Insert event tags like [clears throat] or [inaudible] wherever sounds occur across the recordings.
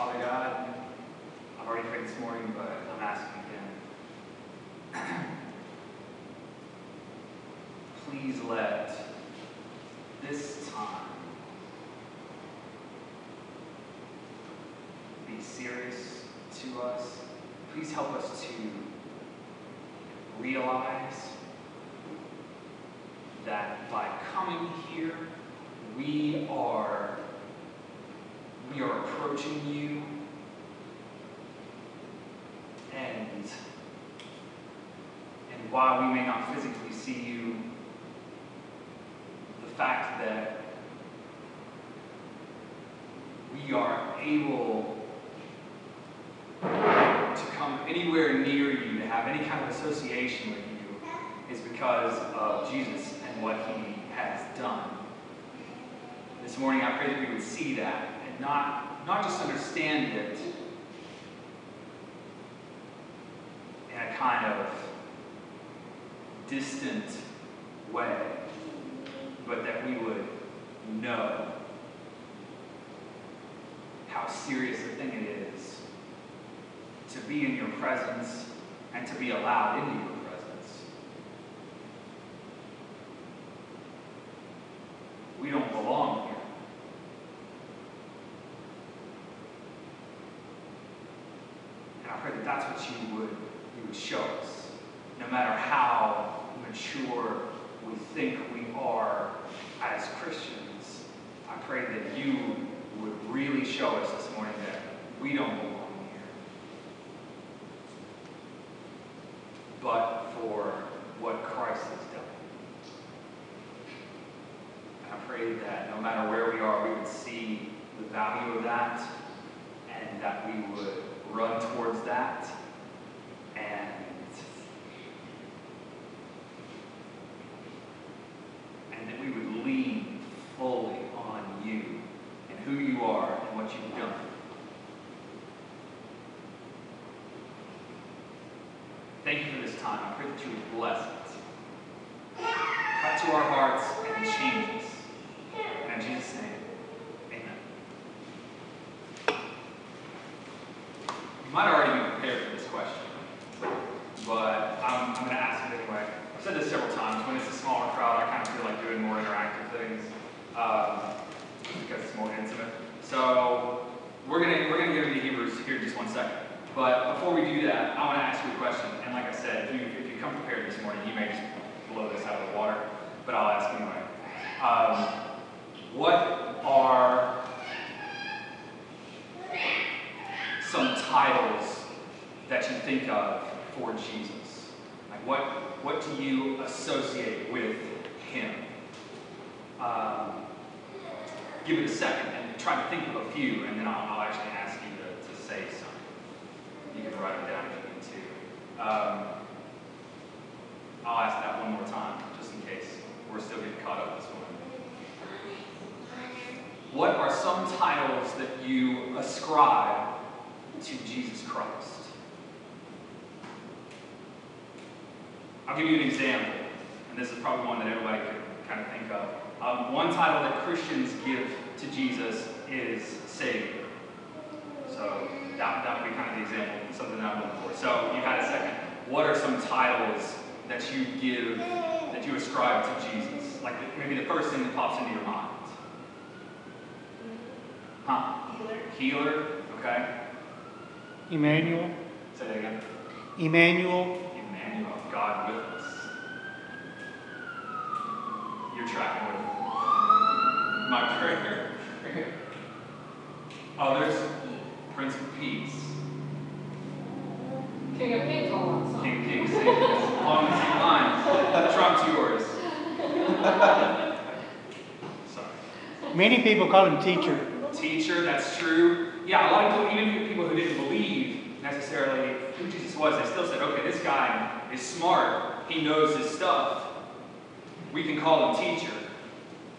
Father God, I've already prayed this morning, but I'm asking again. [clears throat] Please let this time be serious to us. Please help us to realize that by coming here, we are we are approaching you and and while we may not physically see you the fact that we are able to come anywhere near you to have any kind of association with you is because of Jesus and what he has done. This morning I pray that we would see that and not, not just understand it in a kind of distant way, but that we would know how serious a thing it is to be in your presence and to be allowed into your presence. We don't belong here. And I pray that that's what you would, you would show us. No matter how mature we think we are as Christians, I pray that you would really show us this morning that we don't belong here. But for what Christ has done. And I pray that no matter where we are, we would see the value of that and that we would run towards that and and that we would lean fully on you and who you are and what you've done. Thank you for this time. I pray that you would bless it. Cut to our hearts and change us. And in Jesus' name, amen. You might already be prepared for this question, but I'm, I'm going to ask it anyway. I've said this several times. When it's a smaller crowd, I kind of feel like doing more interactive things um, because it's more intimate. So we're going to we're going to get into Hebrews here in just one second. But before we do that, I want to ask you a question. And like I said, if you, if you come prepared this morning, you may just blow this out of the water. But I'll ask anyway. Um, what are some titles that you think of for Jesus? Like what, what do you associate with him? Um, give it a second and try to think of a few, and then I'll, I'll actually ask you to, to say some. You can write them down if you need to. Um, I'll ask that one more time, just in case we're still getting caught up this morning. What are some titles that you ascribe to Jesus Christ? I'll give you an example, and this is probably one that everybody could kind of think of. Um, one title that Christians give to Jesus is Savior. So that, that would be kind of the example, something that I'm looking for. So you had a second. What are some titles that you give, that you ascribe to Jesus? Like maybe the first thing that pops into your mind. Huh? Healer. Healer, okay. Emmanuel. Say that again. Emmanuel. Emmanuel, God with us. You're tracking with my prayer. Others, Prince of Peace. King of Kings all on song. King of Kings, same, along the same lines. Trump's yours. [laughs] Sorry. Many people call him teacher. Teacher, that's true. Yeah, a lot of people, even people who didn't believe necessarily who Jesus was, they still said, okay, this guy is smart. He knows his stuff. We can call him teacher.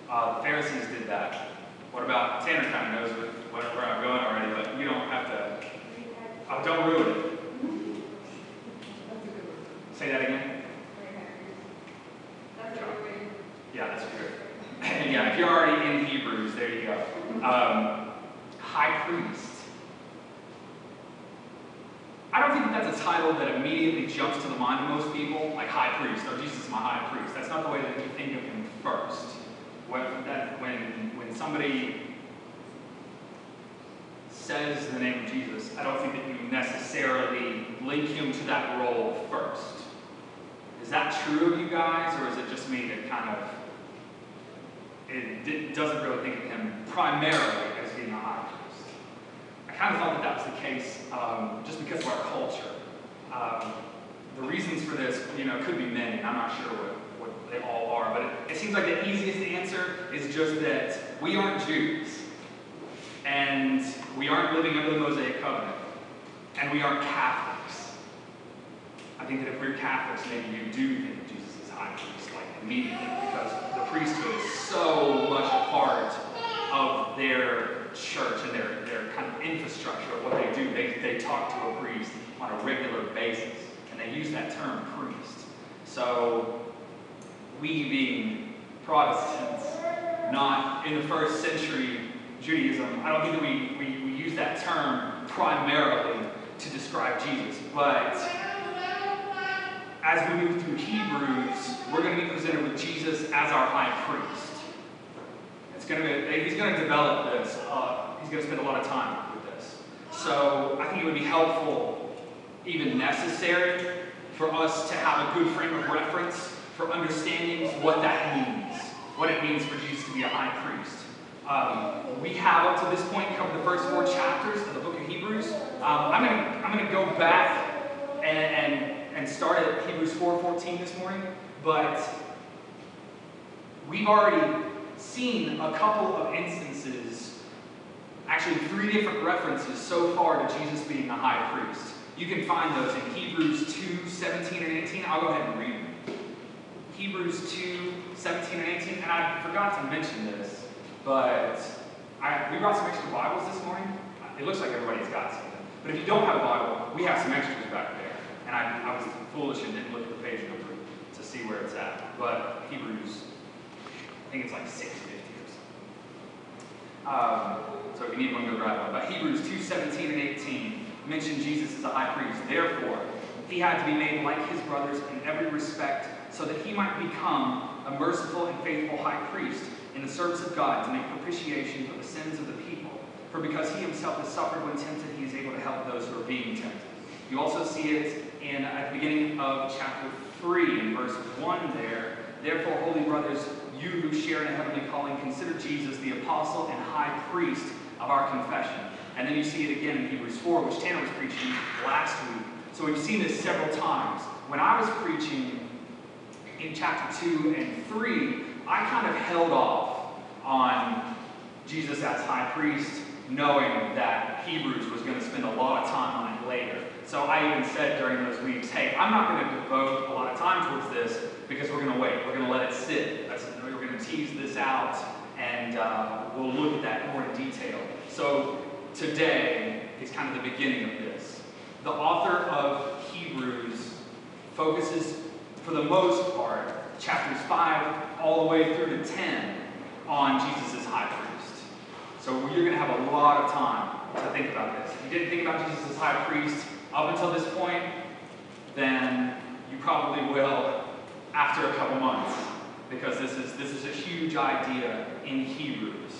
Uh, the Pharisees did that. What about, Tanner kind of knows where, where I'm going already, but you don't have to, oh, don't ruin it. That's a good one. Say that again. Yeah, that's good. [laughs] yeah, if you're already in Hebrews, there you go. Um, high priest. I don't think that that's a title that immediately jumps to the mind of most people, like high priest, or Jesus is my high priest. That's not the way that we think of him first. When, that, when, when somebody says the name of Jesus, I don't think that you necessarily link him to that role first. Is that true of you guys, or is it just me that kind of it doesn't really think of him primarily as being a high priest? I kind of thought that that was the case um, just because of our culture. Um, the reasons for this, you know, could be many, I'm not sure what, what they all are, but it, it seems like the easiest answer is just that we aren't Jews, and we aren't living under the Mosaic covenant, and we aren't Catholics. I think that if we're Catholics, maybe you do think Jesus as high priest, like immediately, because the priesthood is so much a part of their church and their, their kind of infrastructure of what they do. They, they talk to a priest on a regular basis, and they use that term priest. So, we being Protestants, not in the first century Judaism, I don't think that we, we, we use that term primarily to describe Jesus, but as we move through Hebrews, we're going to be presented with Jesus as our high priest. It's going to be, he's going to develop this. Uh, he's going to spend a lot of time with this. So I think it would be helpful, even necessary, for us to have a good frame of reference for understanding what that means, what it means for Jesus to be a high priest. Um, we have up to this point covered the first four chapters of the book of Hebrews. Um, I'm going to I'm going to go back and, and and start at Hebrews 4:14 this morning, but we've already seen a couple of instances, actually three different references so far to Jesus being the high priest. You can find those in Hebrews 2, 17 and 18. I'll go ahead and read them. Hebrews 2, 17 and 18. And I forgot to mention this, but I, we brought some extra Bibles this morning. It looks like everybody's got something. But if you don't have a Bible, we have some extras back there. And I, I was foolish and didn't look at the page number to see where it's at. But Hebrews, I think it's like 650 or something. Um, so if you need one, go grab one. But Hebrews 2, 17 and 18 mention Jesus as a high priest. Therefore, he had to be made like his brothers in every respect, so that he might become a merciful and faithful high priest in the service of God to make propitiation for the sins of the people. For because he himself has suffered when tempted, he is able to help those who are being tempted. You also see it in at the beginning of chapter 3 in verse 1 there. Therefore, holy brothers, you who share in a heavenly calling, consider Jesus the apostle and high priest of our confession. And then you see it again in Hebrews 4, which Tanner was preaching last week. So we've seen this several times. When I was preaching in chapter 2 and 3, I kind of held off on Jesus as high priest, knowing that Hebrews was going to spend a lot of time on it later. So I even said during those weeks, hey, I'm not going to devote a lot of time towards this because we're going to wait. We're going to let it sit. We're going to tease this out, and uh, we'll look at that more in detail. So today is kind of the beginning of this. The author of Hebrews focuses, for the most part, chapters 5 all the way through to 10 on Jesus high priest. So you're going to have a lot of time to think about this. If you didn't think about Jesus as high priest up until this point, then you probably will after a couple months, because this is, this is a huge idea in Hebrews.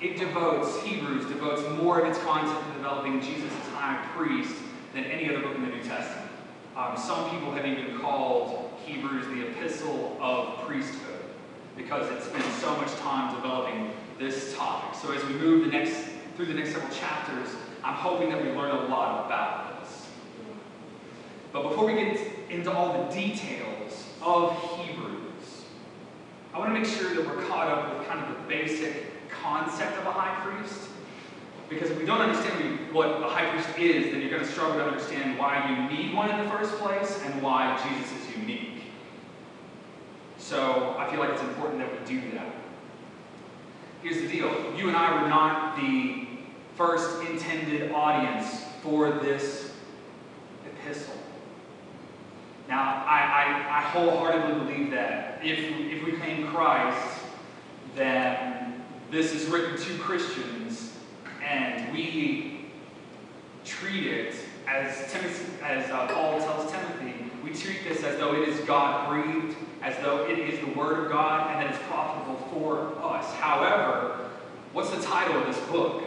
It devotes, Hebrews devotes more of its content to developing Jesus as high priest than any other book in the New Testament. Um, some people have even called Hebrews the epistle of priesthood because it spends so much time developing this topic. So as we move the next through the next several chapters, I'm hoping that we learn a lot about this. But before we get into all the details of Hebrews, I want to make sure that we're caught up with kind of the basic concept of a high priest. Because if we don't understand what a high priest is, then you're going to struggle to understand why you need one in the first place and why Jesus is unique. So I feel like it's important that we do that. Here's the deal you and I were not the first intended audience for this epistle. Now, I, I, I wholeheartedly believe that if, if we claim Christ, then this is written to Christians and we treat it as Timothy, as uh, Paul tells Timothy, we treat this as though it is God breathed, as though it is the Word of God, and that it's profitable for us. However, what's the title of this book?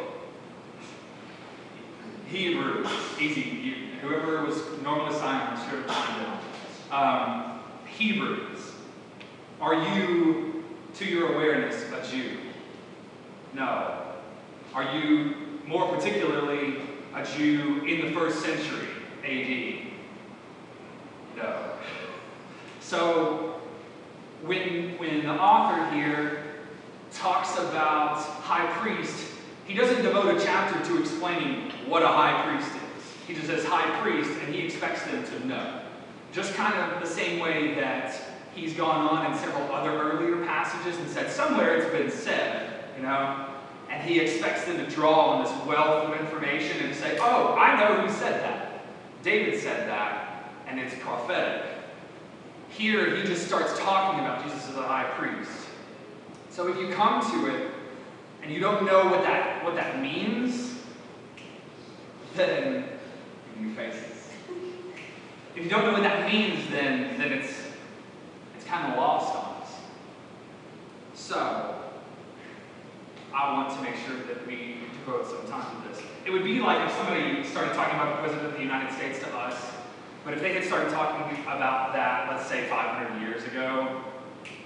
Hebrews. Easy. You, whoever was normally silent should have chimed in. Um, Hebrews. Are you, to your awareness, a Jew? No. Are you more particularly a Jew in the first century AD? No. So, when, when the author here talks about high priest, he doesn't devote a chapter to explaining what a high priest is. He just says high priest, and he expects them to know. Just kind of the same way that he's gone on in several other earlier passages and said, somewhere it's been said, you know, and he expects them to draw on this wealth of information and say, oh, I know who said that. David said that, and it's prophetic. Here, he just starts talking about Jesus as a high priest. So if you come to it and you don't know what that, what that means, then you faces. If you don't know what that means, then, then it's, it's kind of lost on us. So, I want to make sure that we devote some time to this. It would be like if somebody started talking about the President of the United States to us, but if they had started talking about that, let's say 500 years ago,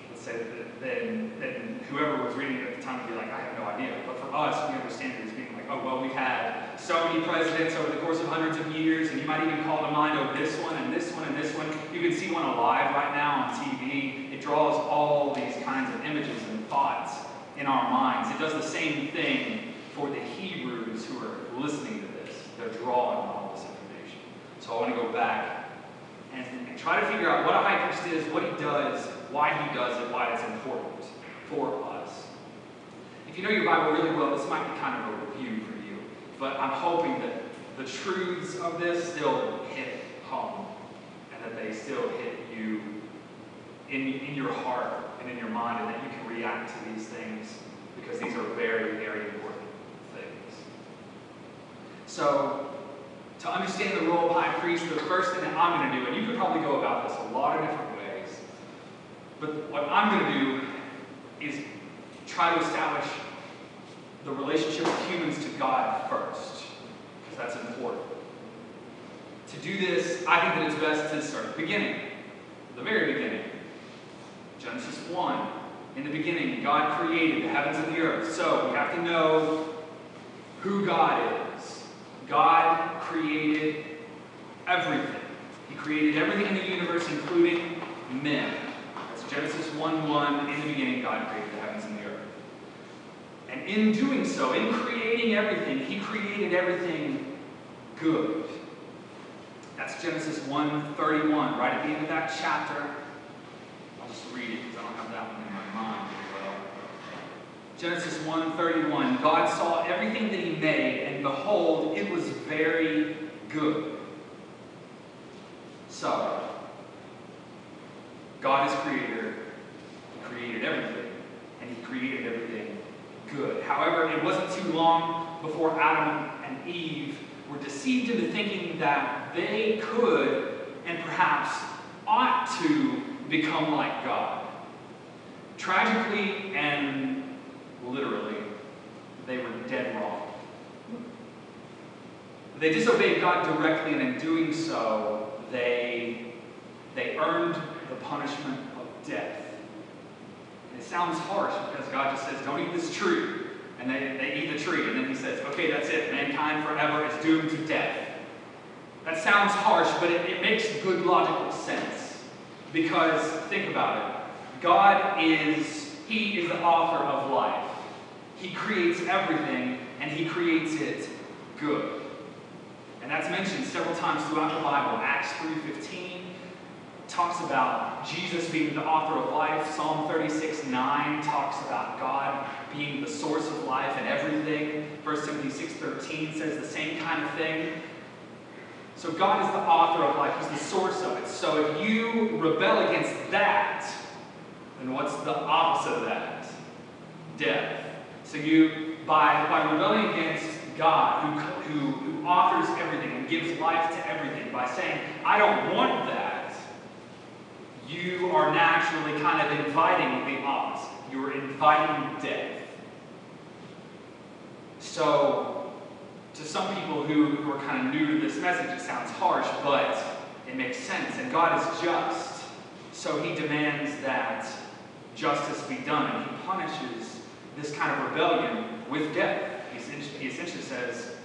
let's say that, then, then whoever was reading it at the time would be like, I have no idea. But for us, we understand it well, we've had so many presidents over the course of hundreds of years, and you might even call to mind, oh, this one, and this one, and this one. You can see one alive right now on TV. It draws all these kinds of images and thoughts in our minds. It does the same thing for the Hebrews who are listening to this. They're drawing on all this information. So I want to go back and, and try to figure out what a high priest is, what he does, why he does it, why it's important for us. If you know your Bible really well, this might be kind of a review for you, but I'm hoping that the truths of this still hit home and that they still hit you in, in your heart and in your mind and that you can react to these things because these are very, very important things. So, to understand the role of high priest, the first thing that I'm going to do, and you could probably go about this a lot of different ways, but what I'm going to do is try to establish the relationship of humans to God first, because that's important. To do this, I think that it's best to start at the beginning, the very beginning. Genesis 1. In the beginning, God created the heavens and the earth. So we have to know who God is. God created everything. He created everything in the universe, including men. That's Genesis 1 1. In the beginning, God created the heavens. And in doing so, in creating everything, He created everything good. That's Genesis 1:31, right at the end of that chapter. I'll just read it because I don't have that one in my mind well. Genesis 1:31 God saw everything that he made and behold it was very good. So God is creator. He created everything and he created everything good. However, it wasn't too long before Adam and Eve were deceived into thinking that they could and perhaps ought to become like God. Tragically and literally, they were dead wrong. They disobeyed God directly, and in doing so, they, they earned the punishment of death. It sounds harsh because God just says, Don't eat this tree. And they, they eat the tree, and then He says, Okay, that's it. Mankind forever is doomed to death. That sounds harsh, but it, it makes good logical sense. Because, think about it. God is, He is the author of life. He creates everything, and He creates it good. And that's mentioned several times throughout the Bible. Acts 3.15 talks about Jesus being the author of life. Psalm 36, 9 talks about God being the source of life and everything. 1 Timothy 6.13 says the same kind of thing. So God is the author of life. He's the source of it. So if you rebel against that, then what's the opposite of that? Death. So you, by, by rebelling against God who, who, who offers everything and gives life to everything by saying, I don't want that, you are naturally kind of inviting the opposite. You're inviting death. So, to some people who, who are kind of new to this message, it sounds harsh, but it makes sense. And God is just. So he demands that justice be done. And he punishes this kind of rebellion with death. He he essentially says,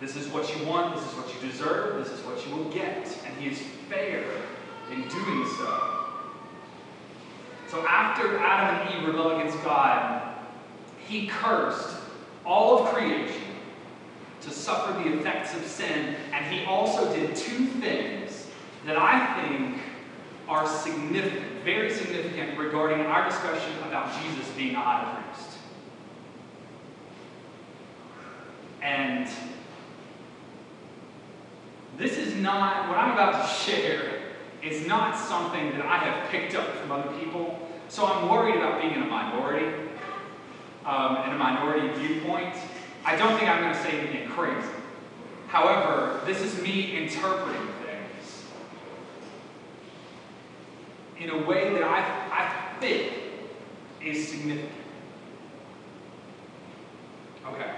This is what you want, this is what you deserve, this is what you will get. And he is fair in doing so. So after Adam and Eve rebelled against God, he cursed all of creation to suffer the effects of sin, and he also did two things that I think are significant, very significant regarding our discussion about Jesus being a high priest. And this is not, what I'm about to share is not something that I have picked up from other people. So I'm worried about being in a minority, um, in a minority viewpoint. I don't think I'm going to say anything crazy. However, this is me interpreting things in a way that I, I think is significant. Okay.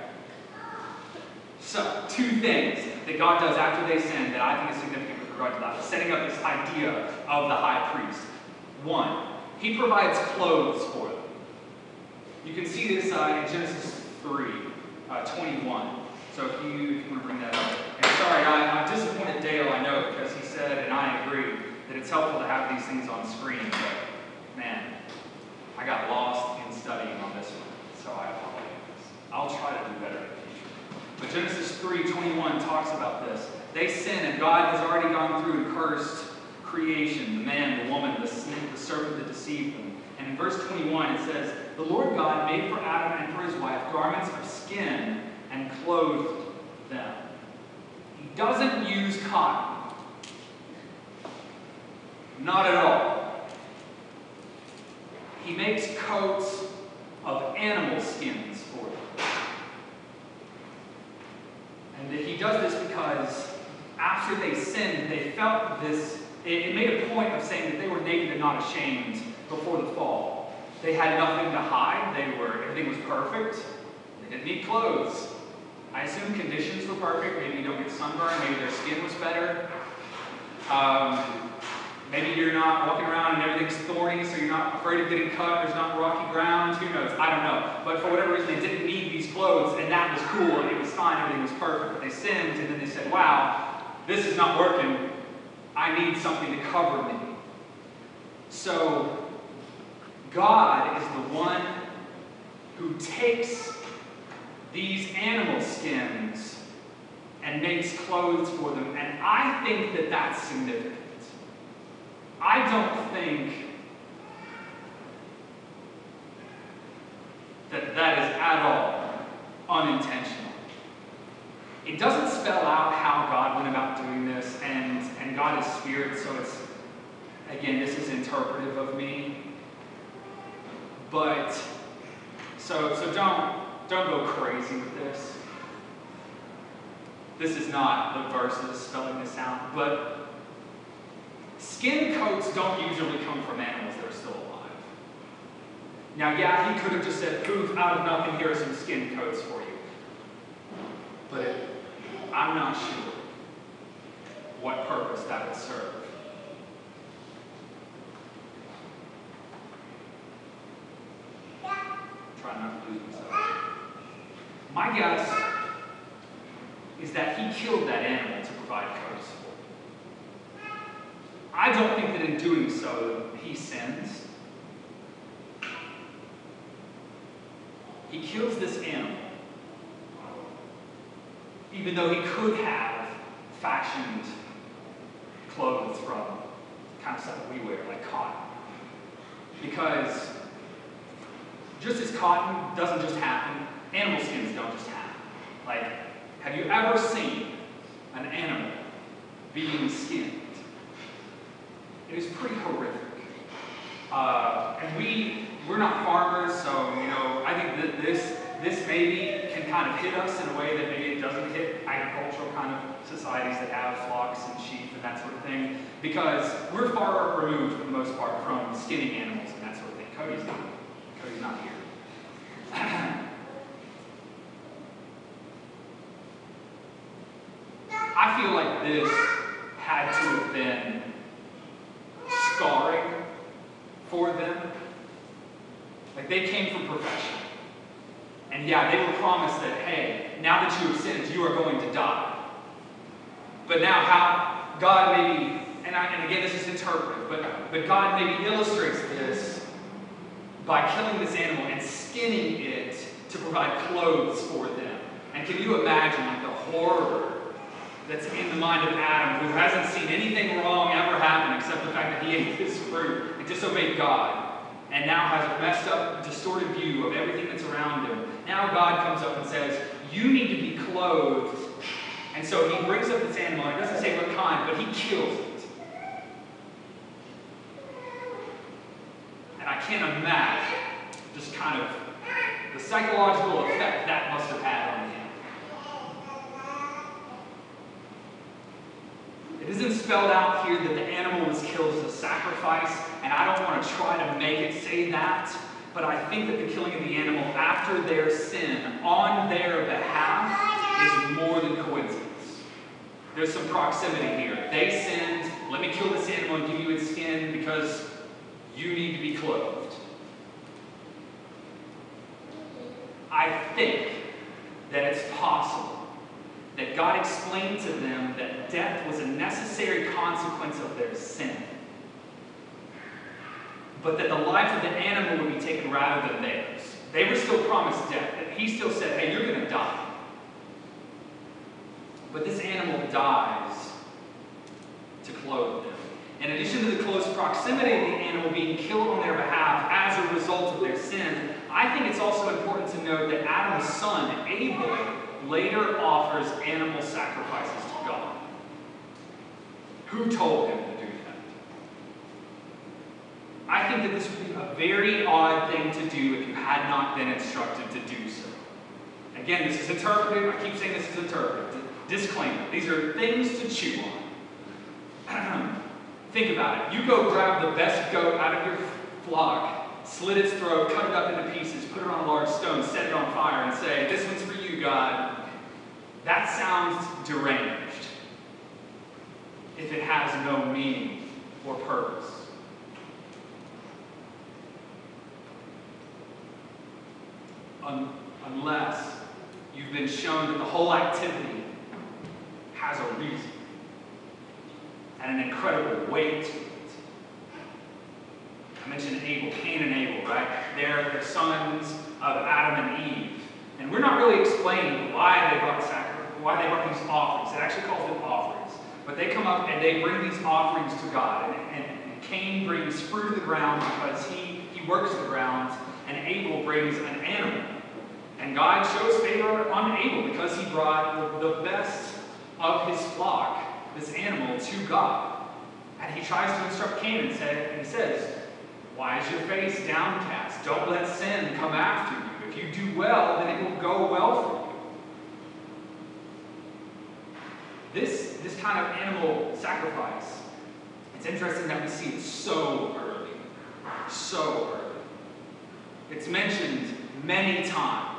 So, two things that God does after they sin that I think is significant with regard to that. Setting up this idea of the high priest. One, he provides clothes for them. You can see this uh, in Genesis 3, uh, 21. So if you, if you want to bring that up. And sorry, I, I'm disappointed Dale, I know, because he said, and I agree, that it's helpful to have these things on screen. But, man, I got lost in studying on this one, so I apologize. I'll try to do better in the future. But Genesis 3:21 talks about this. They sin, and God has already gone through and cursed creation, the man, the woman, the snake, the serpent that deceived them. And in verse 21 it says, The Lord God made for Adam and for his wife garments of skin and clothed them. He doesn't use cotton. Not at all. He makes coats of animal skins for them. And he does this because after they sinned, they felt this, it, it made a point of saying that they were naked and not ashamed before the fall. They had nothing to hide, they were, everything was perfect. They didn't need clothes. I assume conditions were perfect. Maybe you don't get sunburned, maybe their skin was better. Um, maybe you're not walking around and everything's thorny, so you're not afraid of getting cut, there's not rocky ground, who knows? I don't know. But for whatever reason, they didn't need these clothes, and that was cool, and it was fine, everything was perfect. But they sinned, and then they said, wow, this is not working. I need something to cover me. So, God is the one who takes these animal skins and makes clothes for them. And I think that that's significant. I don't think that that is at all unintentional. It doesn't spell out how God went about doing this, and, and God is spirit, so it's, again, this is interpretive of me. But, so, so don't, don't go crazy with this. This is not the verses spelling this out, but skin coats don't usually come from animals that are still alive. Now, yeah, he could have just said, poof, out of nothing, here are some skin coats for you. But I'm not sure what purpose that would serve. Try not to lose myself. My guess is that he killed that animal to provide coats. I don't think that in doing so he sins. He kills this animal, even though he could have fashioned clothes from kind of stuff that we wear, like cotton. Because just as cotton doesn't just happen, animal skins don't just happen. Like, have you ever seen an animal being skinned? It is pretty horrific. Uh, and we, we're not farmers, so, you know, I think that this, this maybe can kind of hit us in a way that maybe it doesn't hit agricultural kind of societies that have flocks and sheep and that sort of thing, because we're far removed for the most part from skinning animals and that sort of thing. Cody's not. Cody's not here. [clears throat] I feel like this had to have been scarring for them. Like they came from perfection. And yeah, they were promised that, hey, now that you have sinned, you are going to die. But now, how God maybe, and, I, and again, this is interpretive, but, but God maybe illustrates this by killing this animal and skinning it to provide clothes for them. And can you imagine like the horror that's in the mind of Adam, who hasn't seen anything wrong ever happen except the fact that he ate this fruit and disobeyed God, and now has a messed up, distorted view of everything that's around him. Now God comes up and says, You need to be clothed. And so he brings up this animal, it doesn't say what kind, but he kills it. And I can't imagine just kind of the psychological effect that must have had on him. It isn't spelled out here that the animal was killed as a sacrifice, and I don't want to try to make it say that, but I think that the killing of the animal after their sin on their behalf is more than coincidence. There's some proximity here. They sinned, let me kill this animal and give you its skin because you need to be clothed. I think that it's possible that God explained to them that death was a necessary consequence of their sin, but that the life of the animal would be taken rather than theirs. They were still promised death, and he still said, hey, you're going to die. But this animal dies to clothe them. In addition to the close proximity of the animal being killed on their behalf as a result of their sin, I think it's also important to note that Adam's son, Abel, later offers animal sacrifices to God. Who told him? I think that this would be a very odd thing to do if you had not been instructed to do so. Again, this is interpretive. I keep saying this is interpretive. Disclaimer. These are things to chew on. [clears throat] Think about it. You go grab the best goat out of your flock, slit its throat, cut it up into pieces, put it on a large stone, set it on fire, and say, This one's for you, God. That sounds deranged if it has no meaning or purpose. Un- unless you've been shown that the whole activity has a reason and an incredible weight to it. I mentioned Abel, Cain and Abel, right? They're the sons of Adam and Eve. And we're not really explaining why they brought sacrifice, why they brought these offerings. It actually calls them offerings. But they come up and they bring these offerings to God. And, and, and Cain brings fruit of the ground because he, he works the ground, and Abel brings an animal. And God shows favor on Abel because he brought the, best of his flock, this animal, to God. And he tries to instruct Cain and he says, Why is your face downcast? Don't let sin come after you. If you do well, then it will go well for you. This, this kind of animal sacrifice, it's interesting that we see it so early. So early. It's mentioned many times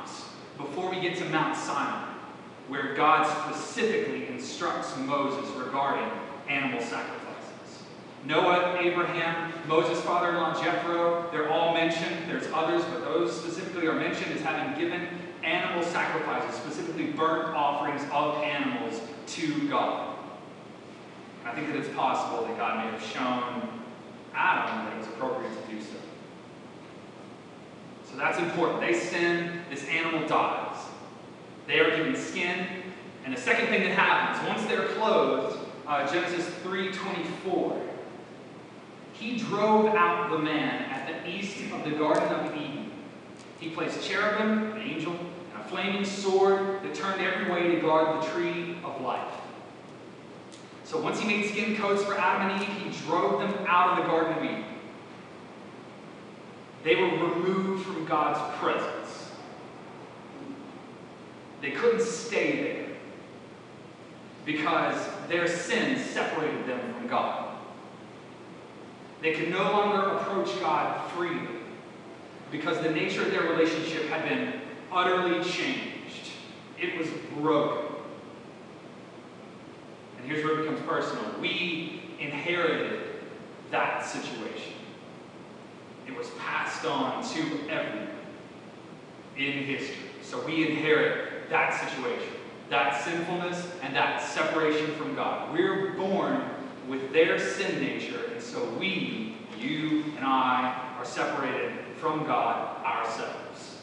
before we get to Mount Sinai, where God specifically instructs Moses regarding animal sacrifices. Noah, Abraham, Moses' father in law Jethro, they're all mentioned. There's others, but those specifically are mentioned as having given animal sacrifices, specifically burnt offerings of animals to God. I think that it's possible that God may have shown Adam that it was appropriate to do so. So that's important. They sin, this animal dies. They are given skin. And the second thing that happens, once they're clothed, uh, Genesis 3.24, he drove out the man at the east of the Garden of Eden. He placed cherubim, an angel, and a flaming sword that turned every way to guard the tree of life. So once he made skin coats for Adam and Eve, he drove them out of the Garden of Eden. They were removed from God's presence. They couldn't stay there. because their sin separated them from God. They could no longer approach God freely because the nature of their relationship had been utterly changed. It was broken. And here's where it becomes personal. We inherited that situation. It was passed on to everyone in history. So we inherit that situation, that sinfulness, and that separation from God. We're born with their sin nature, and so we, you and I, are separated from God ourselves.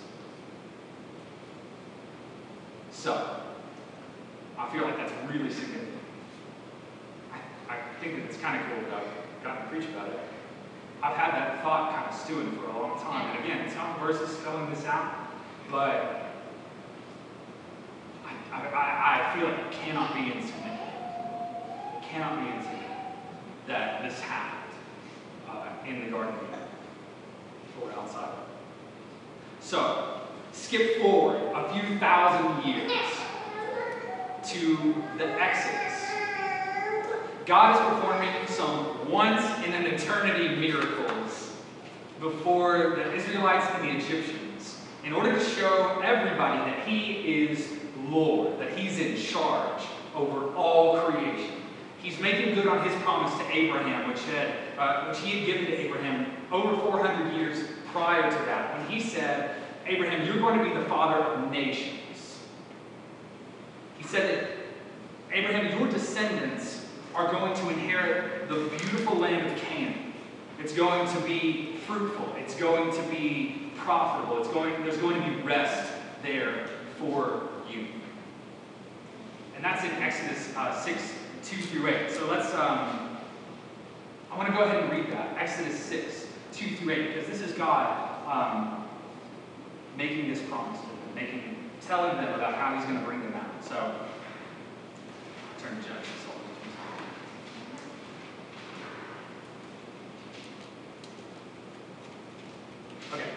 So, I feel like that's really significant. I, I think that it's kind of cool that I've gotten to preach about it. I've had that thought kind of stewing for a long time. And again, not verses spelling this out, but I, I, I feel like it cannot be insignificant. It cannot be insignificant that this happened uh, in the Garden of Eden or outside of it. So, skip forward a few thousand years to the Exodus. God is performing some once in an eternity miracles before the Israelites and the Egyptians in order to show everybody that He is Lord, that He's in charge over all creation. He's making good on His promise to Abraham, which, had, uh, which He had given to Abraham over 400 years prior to that, when He said, Abraham, you're going to be the father of nations. He said that, Abraham, your descendants are going to inherit the beautiful land of Canaan. It's going to be fruitful. It's going to be profitable. It's going, there's going to be rest there for you. And that's in Exodus uh, 6, 2 through 8. So let's, um, I want to go ahead and read that. Exodus 6, 2 through 8, because this is God um, making this promise to them, making, telling them about how he's going to bring them out. So, turn to Genesis. Okay.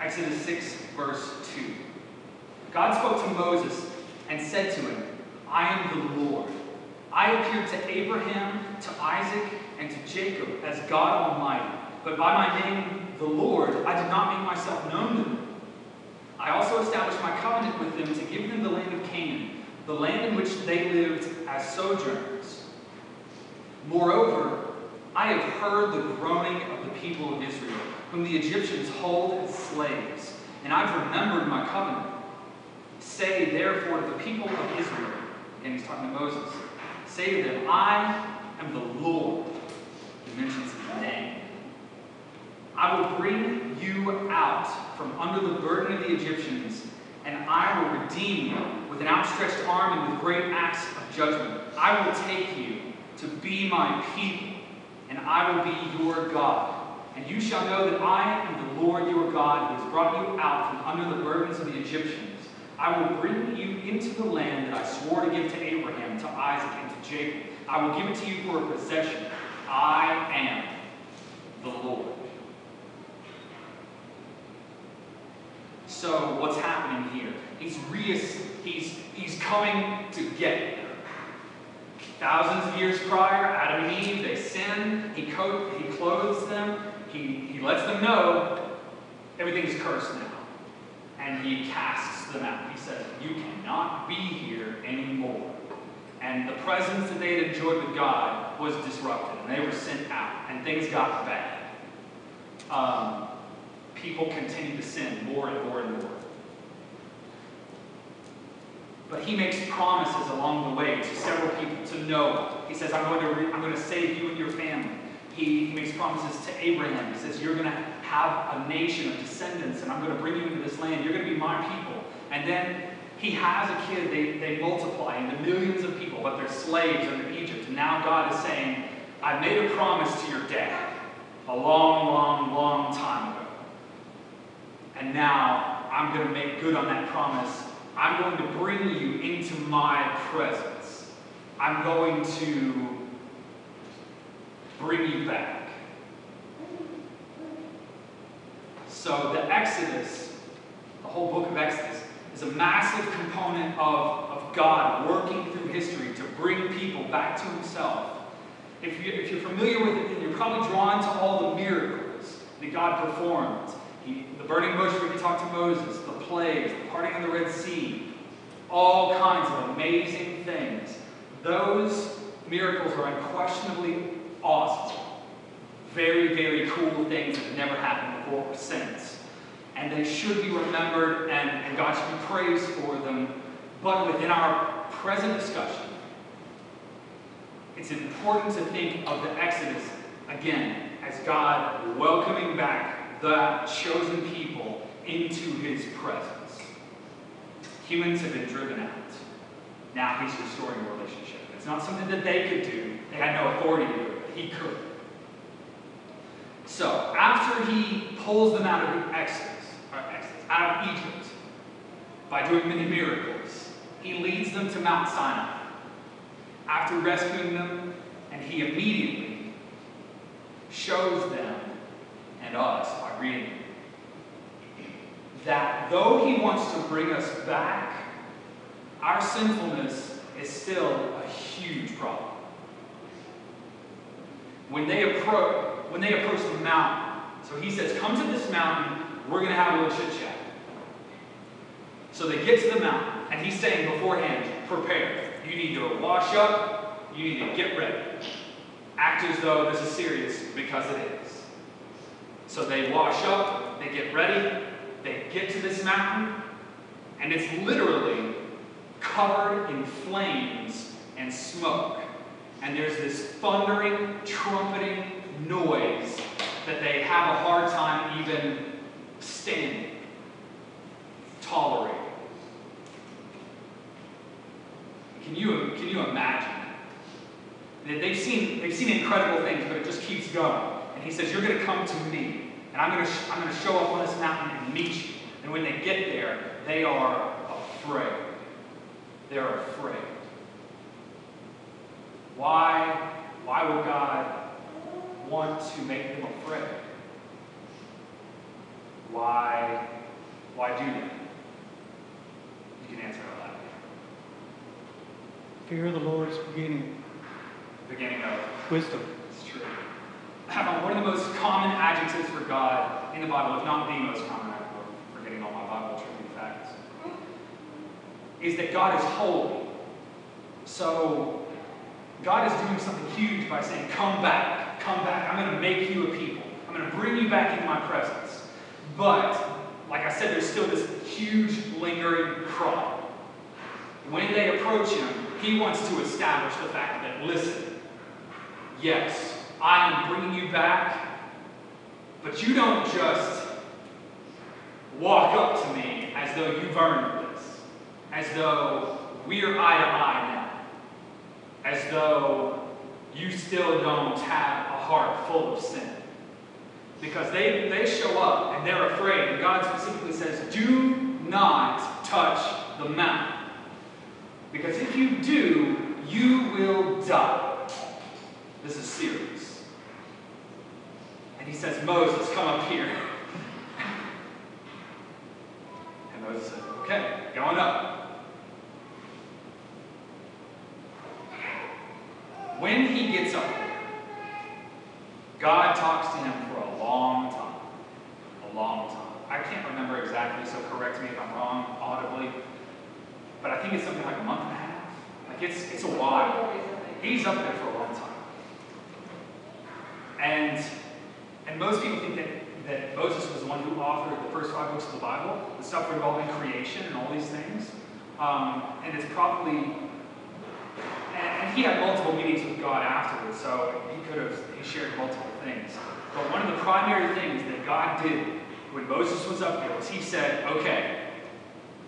Exodus 6, verse 2. God spoke to Moses and said to him, I am the Lord. I appeared to Abraham, to Isaac, and to Jacob as God Almighty. But by my name, the Lord, I did not make myself known to them. I also established my covenant with them to give them the land of Canaan, the land in which they lived as sojourners. Moreover, I have heard the groaning of the people of Israel, whom the Egyptians hold as slaves, and I've remembered my covenant. Say therefore to the people of Israel, again he's talking to Moses, say to them, I am the Lord. He mentions his name. I will bring you out from under the burden of the Egyptians, and I will redeem you with an outstretched arm and with great acts of judgment. I will take you to be my people, and I will be your God. And you shall know that I am the Lord your God, who has brought you out from under the burdens of the Egyptians. I will bring you into the land that I swore to give to Abraham, to Isaac, and to Jacob. I will give it to you for a possession. I am the Lord. So what's happening here? He's re- he's he's coming to get. Thousands of years prior, Adam and Eve, they sin. He he clothes them. He he lets them know everything's cursed now, and he casts them out. He says, "You cannot be here anymore." And the presence that they had enjoyed with God was disrupted, and they were sent out, and things got bad. Um, people continued to sin more and more and more. But he makes promises along the way to several people, to Noah. He says, I'm going to, I'm going to save you and your family. He, he makes promises to Abraham. He says, You're going to have a nation of descendants, and I'm going to bring you into this land. You're going to be my people. And then he has a kid. They, they multiply into millions of people, but they're slaves under Egypt. And now God is saying, I made a promise to your dad a long, long, long time ago. And now I'm going to make good on that promise. I'm going to bring you into my presence. I'm going to bring you back. So the Exodus, the whole book of Exodus, is a massive component of, of God working through history to bring people back to himself. If, you, if you're familiar with it, then you're probably drawn to all the miracles that God performed. He, the burning bush where he talked to Moses, the plagues, the parting of the Red Sea, all kinds of amazing things. Those miracles are unquestionably awesome. Very, very cool things that have never happened before or since. And they should be remembered and, and God should be praised for them. But within our present discussion, it's important to think of the Exodus again as God welcoming back the chosen people into his presence. Humans have been driven out. Now he's restoring a relationship. It's not something that they could do. They had no authority to do it. He could. So, after he pulls them out of Exodus, or Exodus, out of Egypt, by doing many miracles, he leads them to Mount Sinai. After rescuing them, and he immediately shows them and us reading that though he wants to bring us back, our sinfulness is still a huge problem. When they approach, when they approach the mountain, so he says, "Come to this mountain. We're going to have a little chit chat." So they get to the mountain, and he's saying beforehand, "Prepare. You need to wash up. You need to get ready. Act as though this is serious because it is." So they wash up. They get ready. They get to this mountain, and it's literally covered in flames and smoke. And there's this thundering, trumpeting noise that they have a hard time even standing, tolerating. Can you, can you imagine? They've seen, they've seen incredible things, but it just keeps going. And he says, You're going to come to me, and I'm going to, I'm going to show up on this mountain and meet you. And when they get there, they are afraid. They're afraid. Why, why would God want to make them afraid? Why, why do that? You can answer out loud. Fear of the Lord is beginning Beginning of wisdom. It's true. One of the most common adjectives for God in the Bible, if not the most common, I'm forgetting all my Bible trivia facts, is that God is holy. So, God is doing something huge by saying, Come back, come back. I'm going to make you a people. I'm going to bring you back into my presence. But, like I said, there's still this huge lingering problem. When they approach him, he wants to establish the fact that, listen, yes, I am bringing you back, but you don't just walk up to me as though you've earned this, as though we're eye to eye now, as though you still don't have a heart full of sin. Because they, they show up and they're afraid, and God specifically says, Do not touch the mountain. Because if you do, you will die. This is serious. And he says, Moses, come up here. And Moses says, Okay, going up. When he gets up God talks to him for a long time. A long time. I can't remember exactly, so correct me if I'm wrong audibly. But I think it's something like a month and a half. Like it's it's a while. He's up there for a long time. And and most people think that, that Moses was the one who authored the first five books of the Bible, the stuff involving creation and all these things. Um, and it's probably and, he had multiple meetings with God afterwards, so he could have he shared multiple things. But one of the primary things that God did when Moses was up there was he said, Okay,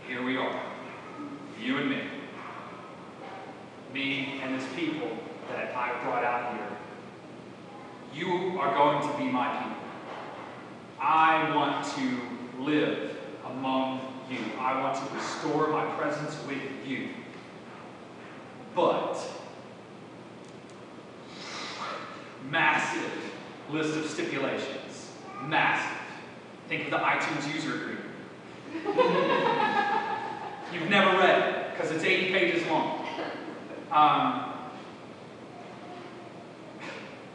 here we are. You and me. Me and this people that I brought out here. You are going to be my people. I want to live among you. I want to restore my presence with you. But, massive list of stipulations. Massive. Think of the iTunes user agreement. [laughs] You've never read it because it's 80 pages long. Um,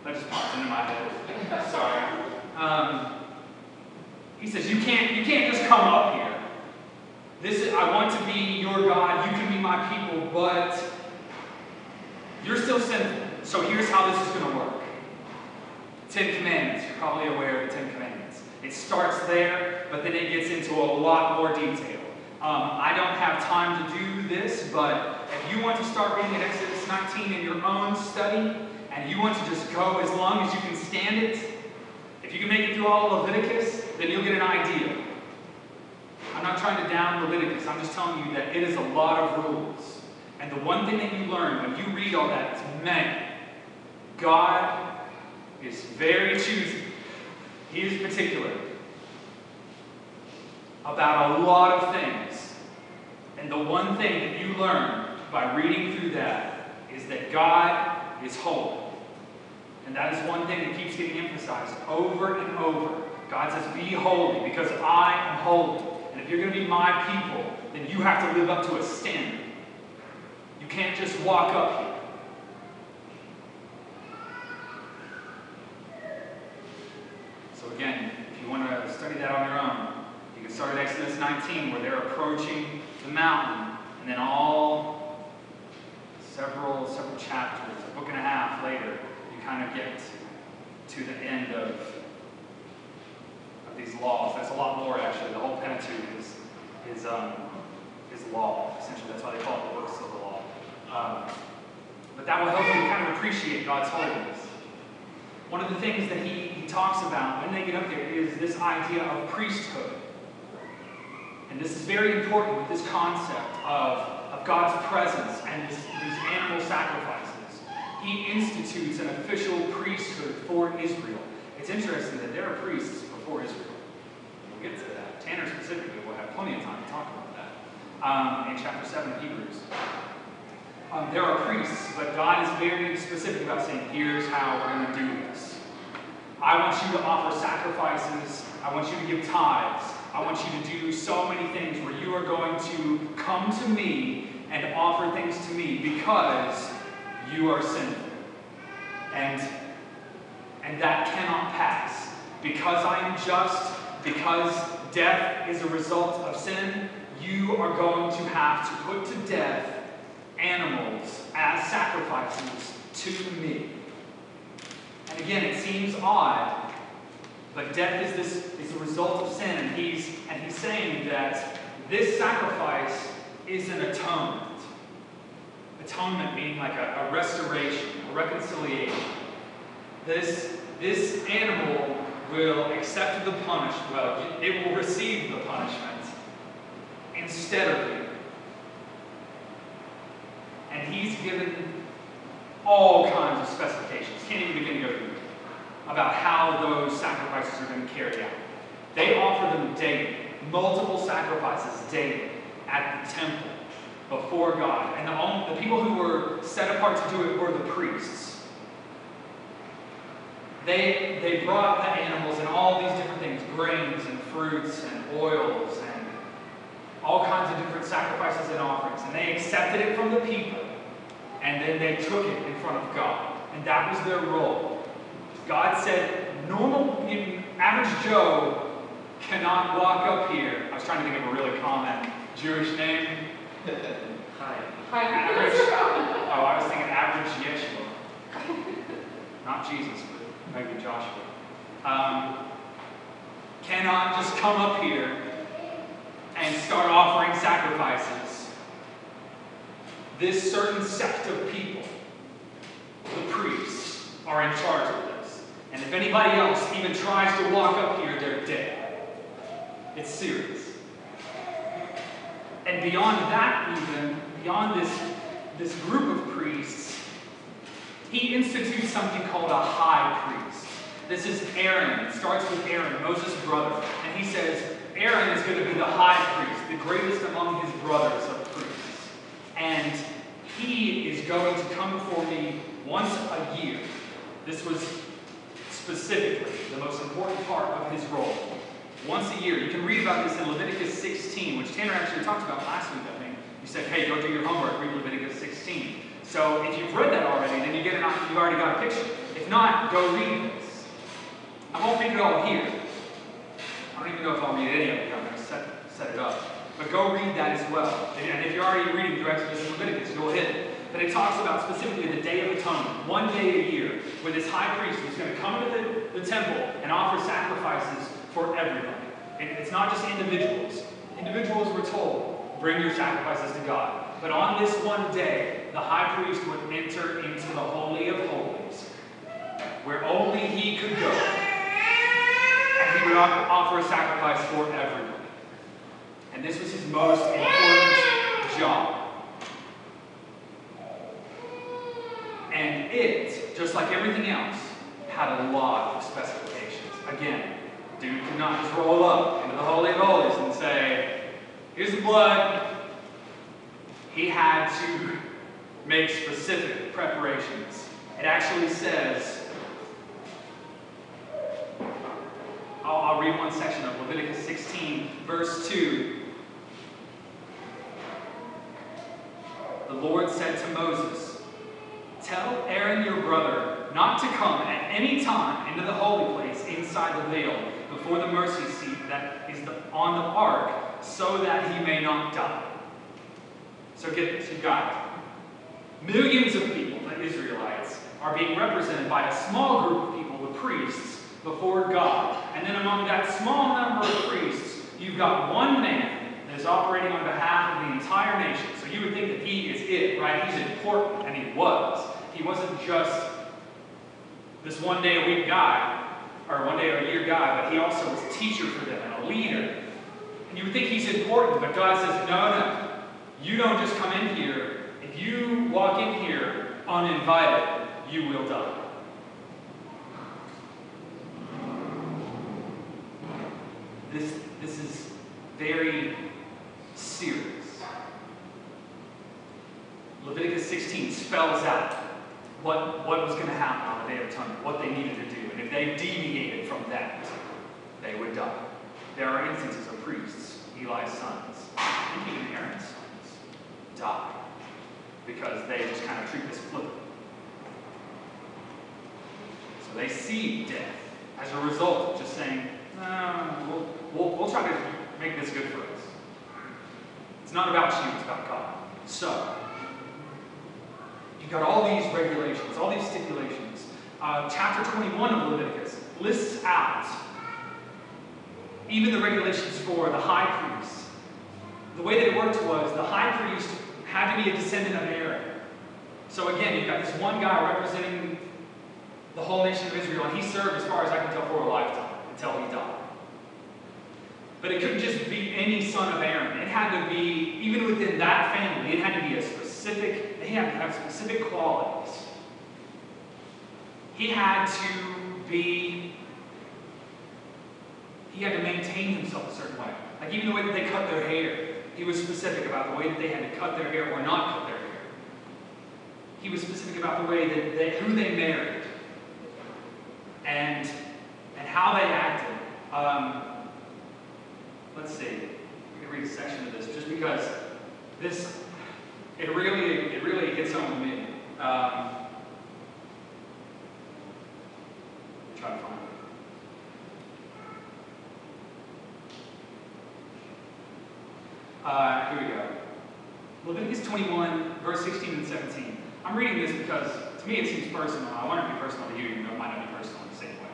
that just popped into my head. Sorry. Um, he says, you can't, you can't just come up here. This is, I want to be your God. You can be my people, but you're still sinful. So here's how this is going to work. Ten Commandments. You're probably aware of the Ten Commandments. It starts there, but then it gets into a lot more detail. Um, I don't have time to do this, but if you want to start reading in Exodus 19 in your own study, and you want to just go as long as you can stand it, if you can make it through all Leviticus, then you'll get an idea. I'm not trying to down Leviticus. I'm just telling you that it is a lot of rules. And the one thing that you learn when you read all that is, man, God is very choosy. He is particular about a lot of things. And the one thing that you learn by reading through that is that God is holy. And that is one thing that keeps getting emphasized over and over. God says, Be holy because I am holy. And if you're going to be my people, then you have to live up to a standard. You can't just walk up here. So again, if you want to study that on your own, you can start at Exodus 19 where they're approaching the mountain, and then all several several chapters, a book and a half later, kind of get to the end of, of these laws. That's a lot more actually. The whole Pentateuch is is um, is law. Essentially, that's why they call it the books of the law. Um, but that will help you kind of appreciate God's holiness. One of the things that he, he talks about when they get up there is this idea of priesthood. And this is very important with this concept of, of God's presence and this, these animal sacrifices. He institutes an official priesthood for Israel. It's interesting that there are priests before Israel. We'll get to that. Tanner specifically will have plenty of time to talk about that um, in chapter 7 of Hebrews. Um, there are priests, but God is very specific about saying, here's how we're going to do this. I want you to offer sacrifices. I want you to give tithes. I want you to do so many things where you are going to come to me and offer things to me because you are sinful. And, and that cannot pass. Because I am just, because death is a result of sin, you are going to have to put to death animals as sacrifices to me. And again, it seems odd, but death is this is a result of sin, and he's and he's saying that this sacrifice is an atonement. Atonement meaning like a, a restoration, a reconciliation. This this animal will accept the punishment. Well, it will receive the punishment instead of you. And he's given all kinds of specifications. Can't even begin to go through about how those sacrifices are going to carry out. They offer them daily, multiple sacrifices daily at the temple before God. And the, the people who were set apart to do it were the priests. They, they brought the animals and all these different things, grains and fruits and oils and all kinds of different sacrifices and offerings. And they accepted it from the people. And then they took it in front of God. And that was their role. God said, normal, average Joe cannot walk up here. I was trying to think of a really common Jewish name. Hi. Average. Oh, I was thinking average Yeshua. Not Jesus, but maybe Joshua. Um, cannot just come up here and start offering sacrifices. This certain sect of people, the priests, are in charge of this. And if anybody else even tries to walk up here, they're dead. It's serious. And beyond that, even, beyond this, this group of priests, he institutes something called a high priest. This is Aaron. It starts with Aaron, Moses' brother. And he says, Aaron is going to be the high priest, the greatest among his brothers of priests. And he is going to come before me once a year. This was specifically the most important part of his role. Once a year. You can read about this in Leviticus 16, which Tanner actually talked about last week, I think. You said, hey, go do your homework, read Leviticus 16. So if you've read that already, then you get an, you've already got a picture. If not, go read this. I won't read it all here. I don't even know if I'll read any of it. I'm going to set, set it up. But go read that as well. And if you're already reading through Exodus and Leviticus, go ahead. But it talks about specifically the Day of Atonement, one day a year, where this high priest was going to come into the, the temple and offer sacrifices for everybody. And it's not just individuals. Individuals were told, bring your sacrifices to God. But on this one day, the high priest would enter into the Holy of Holies, where only he could go. And he would offer a sacrifice for everyone. And this was his most important job. And it, just like everything else, had a lot of specifications. Again, dude could not just roll up into the Holy of Holies and say, here's the blood. He had to make specific preparations. It actually says, I'll, I'll read one section of Leviticus 16, verse 2. The Lord said to Moses, Tell Aaron your brother not to come at any time into the holy place inside the veil before the mercy seat that is the, on the ark, so that he may not die. So get this, got millions of people, the Israelites, are being represented by a small group of people, the priests, before God. And then among that small number of priests, you've got one man that is operating on behalf of the entire nation. So you would think that he is it, right? He's important, and he was. He wasn't just this one day a week guy, or one day a year guy, but he also was a teacher for them and a leader. And you would think he's important, but God says, no, no. You don't just come in here. If you walk in here uninvited, you will die. This, this is very serious. Leviticus 16 spells out what, what was going to happen on the Day of Atonement, what they needed to do. And if they deviated from that, they would die. There are instances of priests, Eli's sons, and even Aaron's sons, die because they just kind of treat this flippantly. So they see death as a result of just saying, no, we'll, we'll, we'll try to make this good for us. It's not about you, it's about God. So, you've got all these regulations, all these stipulations. Uh, chapter 21 of Leviticus lists out even the regulations for the high priest. The way that it worked was the high priest had to be a descendant of Aaron. So again, you've got this one guy representing the whole nation of Israel, and he served, as far as I can tell, for a lifetime until he died. But it couldn't just be any son of Aaron. It had to be, even within that family, it had to be a specific, they had to have specific qualities. He had to be, he had to maintain himself a certain way. Like even the way that they cut their hair, he was specific about the way that they had to cut their hair or not cut their hair. He was specific about the way that they, who they married and, and how they acted. Um, let's see. We can read a section of this just because this, it really, it really hits home to me. Um, try to find it. Uh, here we go. Leviticus 21, verse 16 and 17. I'm reading this because to me it seems personal. I want it to be personal to you, even though it might not be personal in the same way.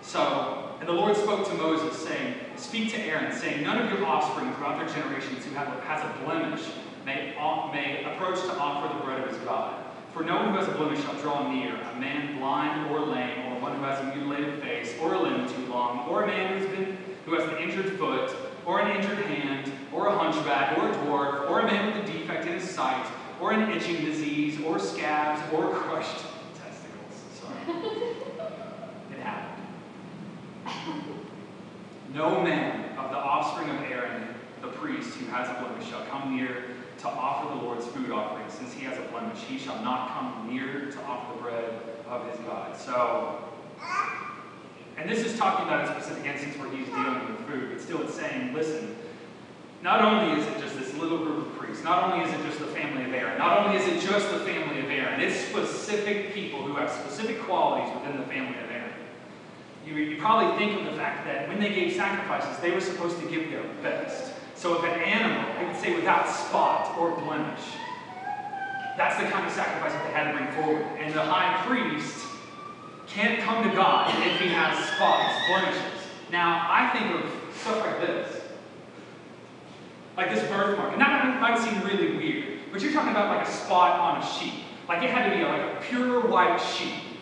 So, and the Lord spoke to Moses, saying, Speak to Aaron, saying, None of your offspring throughout their generations who have a, has a blemish may, may approach to offer the bread of his God. For no one who has a blemish shall draw near, a man blind or lame, or one who has a mutilated face, or a limb too long, or a man who's been, who has an injured foot, or an injured hand, or a hunchback, or a dwarf, or a man with a defect in his sight, or an itching disease, or scabs, or [laughs] crushed testicles. Sorry. it happened. No man of the offspring of Aaron, the priest, who has a blemish, shall come near to offer the Lord's food offering. Since he has a blemish, he shall not come near to offer the bread of his God. So, and this is talking about a specific instance where he's dealing with food, but still it's saying, listen, not only is it just this little group of priests, Not only is it just the family of Aaron, not only is it just the family of Aaron, it's specific people who have specific qualities within the family of Aaron. You, you probably think of the fact that when they gave sacrifices, they were supposed to give their best. So if an animal, it would say without spot or blemish, that's the kind of sacrifice that they had to bring forward. And the high priest can't come to God if he has spots, blemishes. Now, I think of stuff like this. This birthmark. And that might seem really weird, but you're talking about like a spot on a sheep. Like it had to be like a pure white sheep.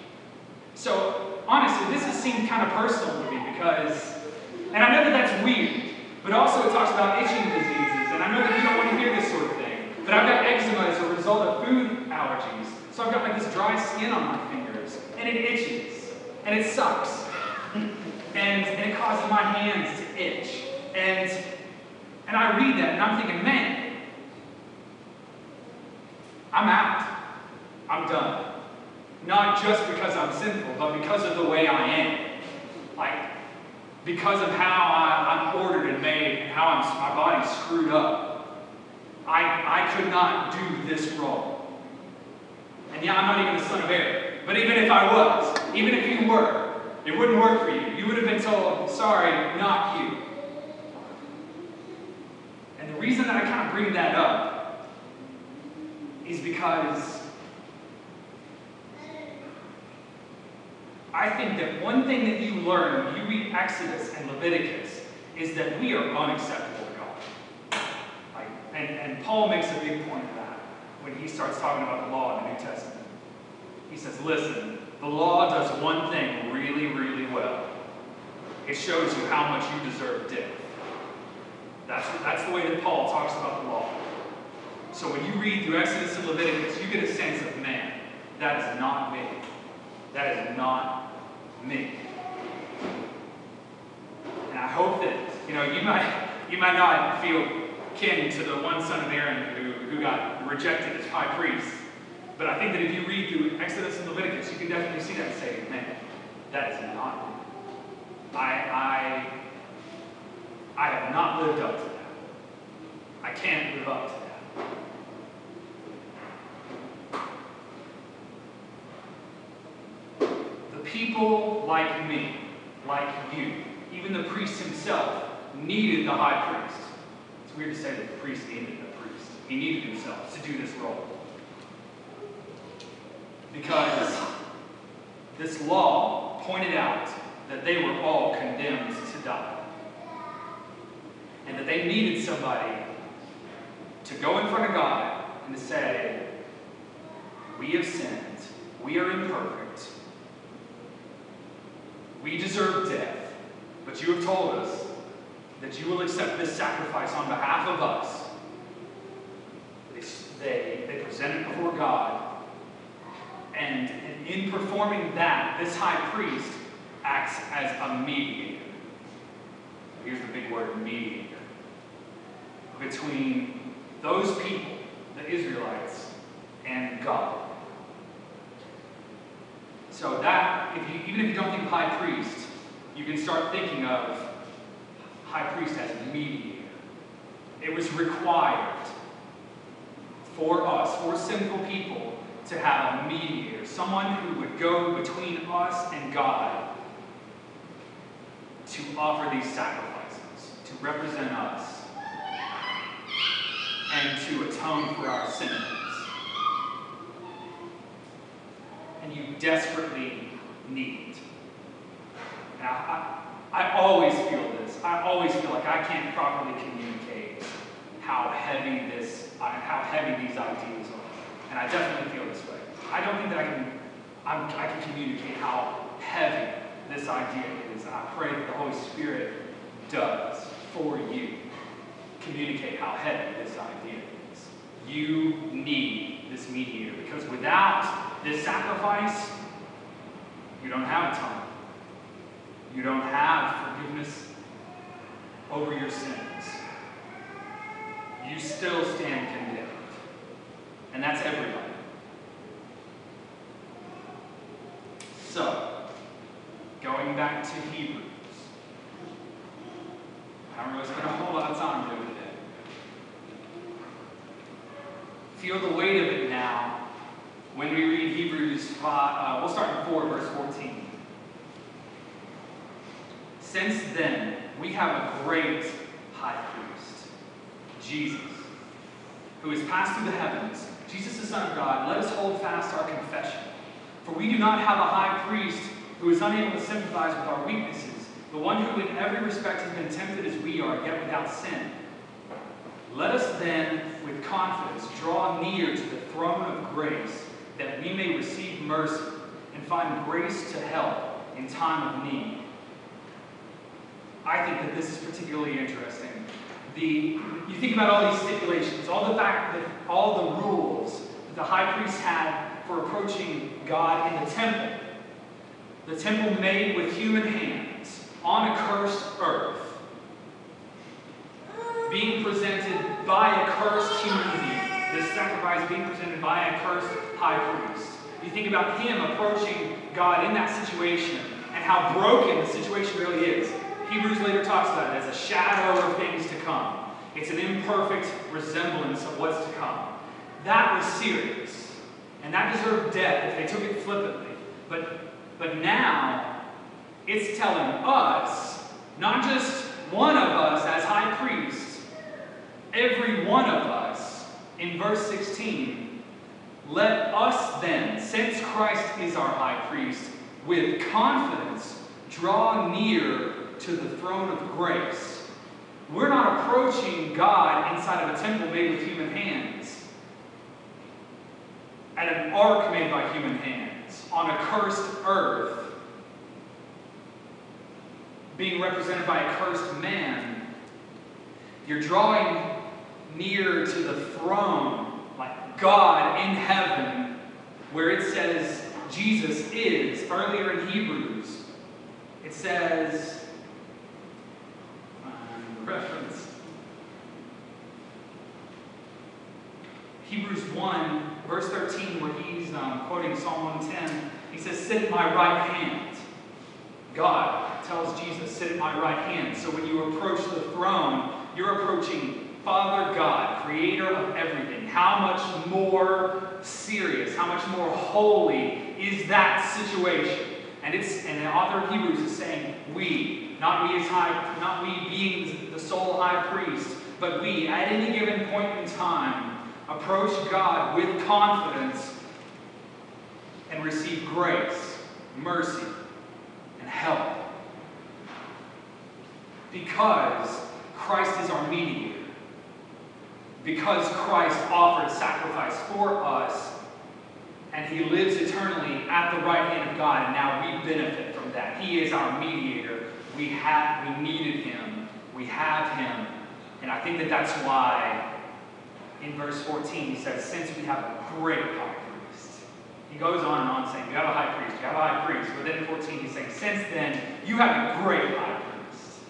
So, honestly, this has seemed kind of personal to me because, and I know that that's weird, but also it talks about itching diseases, and I know that you don't want to hear this sort of thing, but I've got eczema as a result of food allergies. So I've got like this dry skin on my fingers, and it itches, and it sucks, [laughs] and, and it causes my hands to itch. And and I read that and I'm thinking, man, I'm out. I'm done. Not just because I'm sinful, but because of the way I am. Like, because of how I, am ordered and made and how I'm, my body's screwed up. I, I could not do this wrong. And yeah, I'm not even the son of Aaron. But even if I was, even if you were, it wouldn't work for you. You would have been told, sorry, not you. The reason that I kind of bring that up is because I think that one thing that you learn when you read Exodus and Leviticus is that we are unacceptable to God. Like, and, and Paul makes a big point of that when he starts talking about the law in the New Testament. He says, listen, the law does one thing really, really well. It shows you how much you deserve death. That's, that's the way that Paul talks about the law. So when you read through Exodus and Leviticus, you get a sense of, man, that is not me. That is not me. And I hope that, you know, you might, you might not feel kin to the one son of Aaron who, who got rejected as high priest. But I think that if you read through Exodus and Leviticus, you can definitely see that and say, man, that is not me. I, I I have not lived up to that. I can't live up to that. The people like me, like you, even the priest himself, needed the high priest. It's weird to say that the priest needed the priest. He needed himself to do this role. Because this law pointed out that they were all condemned to die and that they needed somebody to go in front of God and to say, We have sinned, we are imperfect, we deserve death, but you have told us that you will accept this sacrifice on behalf of us. They, they present it before God, and, and in performing that, this high priest acts as a mediator. Here's the big word mediator between those people, the Israelites, and God. So that, if you, even if you don't think of high priest, you can start thinking of high priest as mediator. It was required for us, for sinful people, to have a mediator, someone who would go between us and God to offer these sacrifices, to represent us and to atone for our sins. And you desperately need. Now, I, I always feel this. I always feel like I can't properly communicate how heavy this, how heavy these ideas are. And I definitely feel this way. I don't think that I can, I'm, I can communicate how heavy this idea is. And I pray that the Holy Spirit does for you communicate how heavy this idea is. You need this mediator because without this sacrifice, you don't have atonement. You don't have forgiveness over your sins. You still stand condemned. And that's everybody. So, going back to Hebrews. I don't really spend a whole lot of time doing feel the weight of it now when we read Hebrews 5. Uh, we'll start in 4, verse 14. Since then, we have a great high priest, Jesus, who has passed through the heavens. Jesus, the Son of God, let us hold fast our confession. For we do not have a high priest who is unable to sympathize with our weaknesses, the one who in every respect has been tempted as we are, yet without sin. Let us then, with confidence, draw near to the throne of grace, that we may receive mercy and find grace to help in time of need. I think that this is particularly interesting. The, you think about all these stipulations, all the fact that all the rules that the high priest had for approaching God in the temple. The temple made with human hands on a cursed earth being presented by a cursed human being. This sacrifice being presented by a cursed high priest. You think about him approaching God in that situation and how broken the situation really is. Hebrews later talks about it as a shadow of things to come. It's an imperfect resemblance of what's to come. That was serious. And that deserved death if they took it flippantly. But, but now, it's telling us, not just one of us as high priests, every one of us, in verse 16, let us then, since Christ is our high priest, with confidence draw near to the throne of grace. We're not approaching God inside of a temple made with human hands, at an ark made by human hands, on a cursed earth, being represented by a cursed man. You're drawing near to the throne, like God in heaven, where it says Jesus is. Earlier in Hebrews, it says, um, reference, Hebrews 1, verse 13, where he's um, quoting Psalm 110, he says, Sit at my right hand. God tells Jesus, Sit at my right hand. So when you approach the throne, you're approaching Father God, creator of everything, how much more serious, how much more holy is that situation? And it's and the author of Hebrews is saying, we, not we as high, not we being the sole high priest, but we, at any given point in time, approach God with confidence and receive grace, mercy, help. Because Christ is our mediator because Christ offered sacrifice for us and he lives eternally at the right hand of God, and now we benefit from that. He is our mediator. We have, we needed him. We have him. And I think that that's why in verse 14 he says, since we have a great. He goes on and on saying, you have a high priest, you have a high priest. But then in 14 he's saying, since then, you have a great high priest.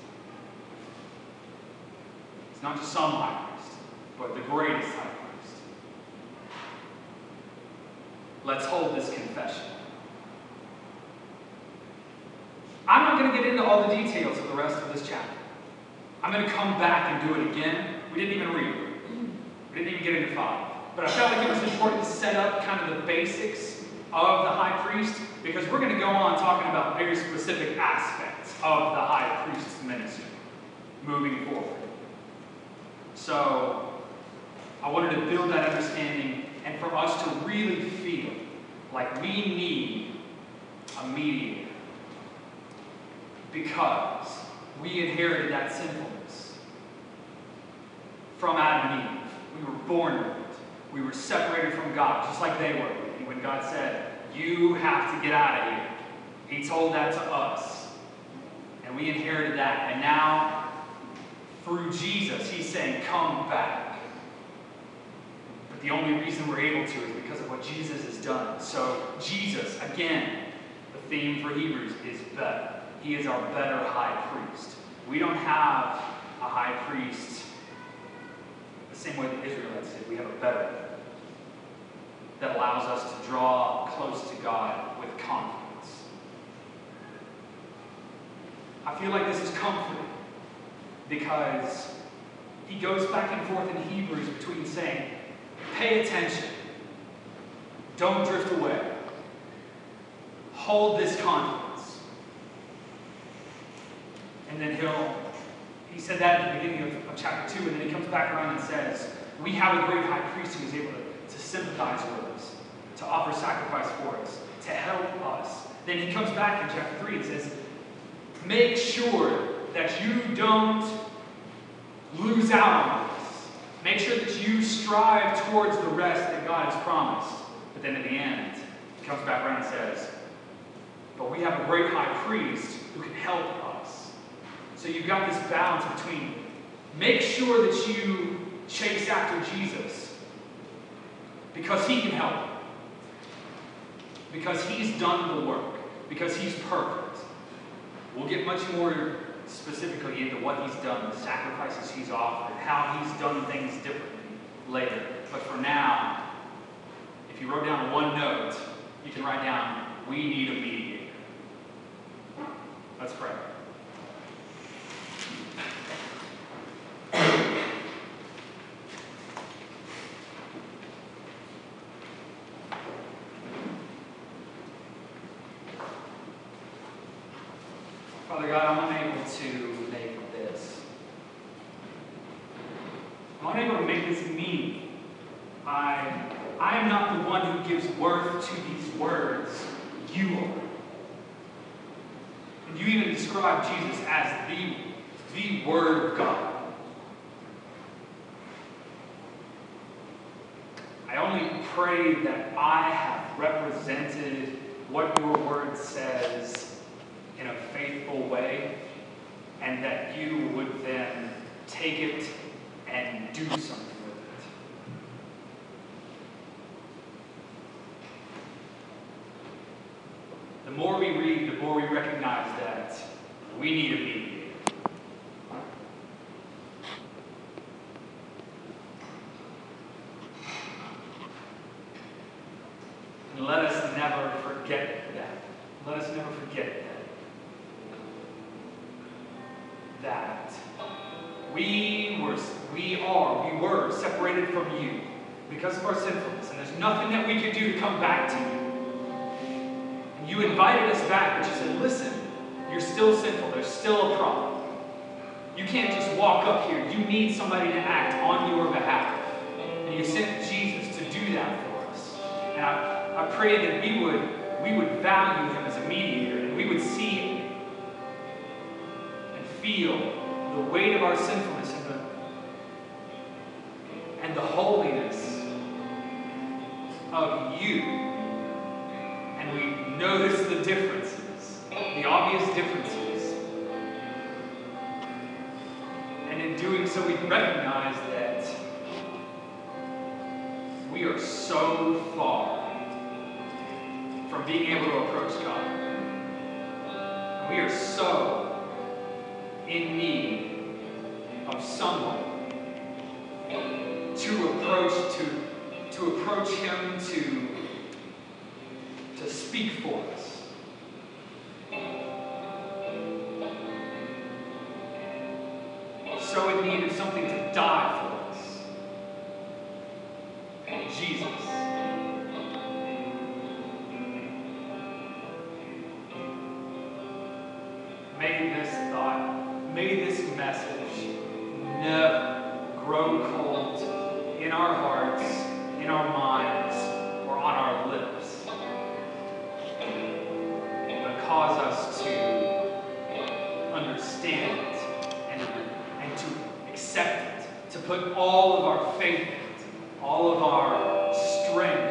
It's not just some high priest but the greatest high priest. Let's hold this confession. I'm not going to get into all the details of the rest of this chapter. I'm going to come back and do it again. We didn't even read. We didn't even get into five. But I felt like it was important to set up kind of the basics of the high priest because we're going to go on talking about very specific aspects of the high priest's ministry moving forward. So, I wanted to build that understanding and for us to really feel like we need a mediator because we inherited that sinfulness from Adam and Eve. We were born with it. We were separated from God, just like they were. When God said, You have to get out of here, He told that to us. And we inherited that. And now, through Jesus, He's saying, Come back. But the only reason we're able to is because of what Jesus has done. So, Jesus, again, the theme for Hebrews is better. He is our better high priest. We don't have a high priest same way the Israelites did. We have a better that allows us to draw close to God with confidence. I feel like this is comforting because he goes back and forth in Hebrews between saying, pay attention. Don't drift away. Hold this confidence. And then he'll, he said that at the beginning of, of chapter 2, and then he comes back around and says, We have a great high priest who is able to, to sympathize with us, to offer sacrifice for us, to help us. Then he comes back in chapter 3 and says, Make sure that you don't lose out on this. Make sure that you strive towards the rest that God has promised. But then at the end, he comes back around and says, But we have a great high priest who can help. So you've got this balance between make sure that you chase after Jesus because he can help. Because he's done the work. Because he's perfect. We'll get much more specifically into what he's done, the sacrifices he's offered, how he's done things differently later. But for now, if you wrote down one note, you can write down, we need a mediator. Let's pray. Father God, I'm unable to make this. I'm unable to make this mean. I, I am not the one who gives worth to these words. You are. And you even describe Jesus as the, the Word of God. I only pray that I have represented what your word says in a faithful way, and that you would then take it and do something with it. The more we read, the more we recognize that we need a mediator. May this thought, may this message never grow cold in our hearts, in our minds, or on our lips, but cause us to understand it and, and to accept it, to put all of our faith in it, all of our strength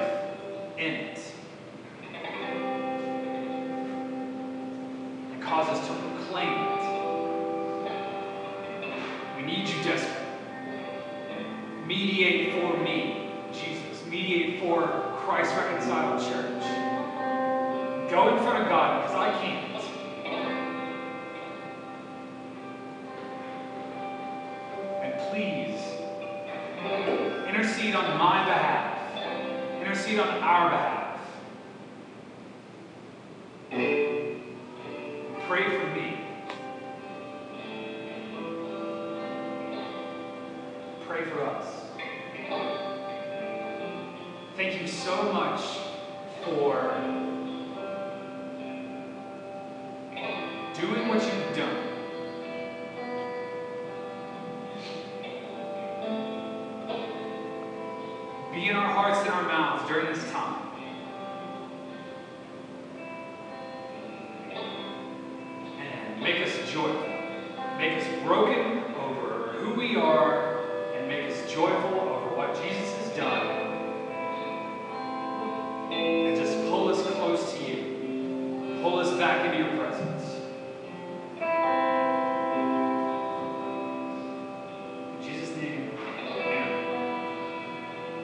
Mediate for me, Jesus. Mediate for Christ Reconciled Church. Go in front of God because I can't. And please intercede on my behalf. Intercede on our behalf.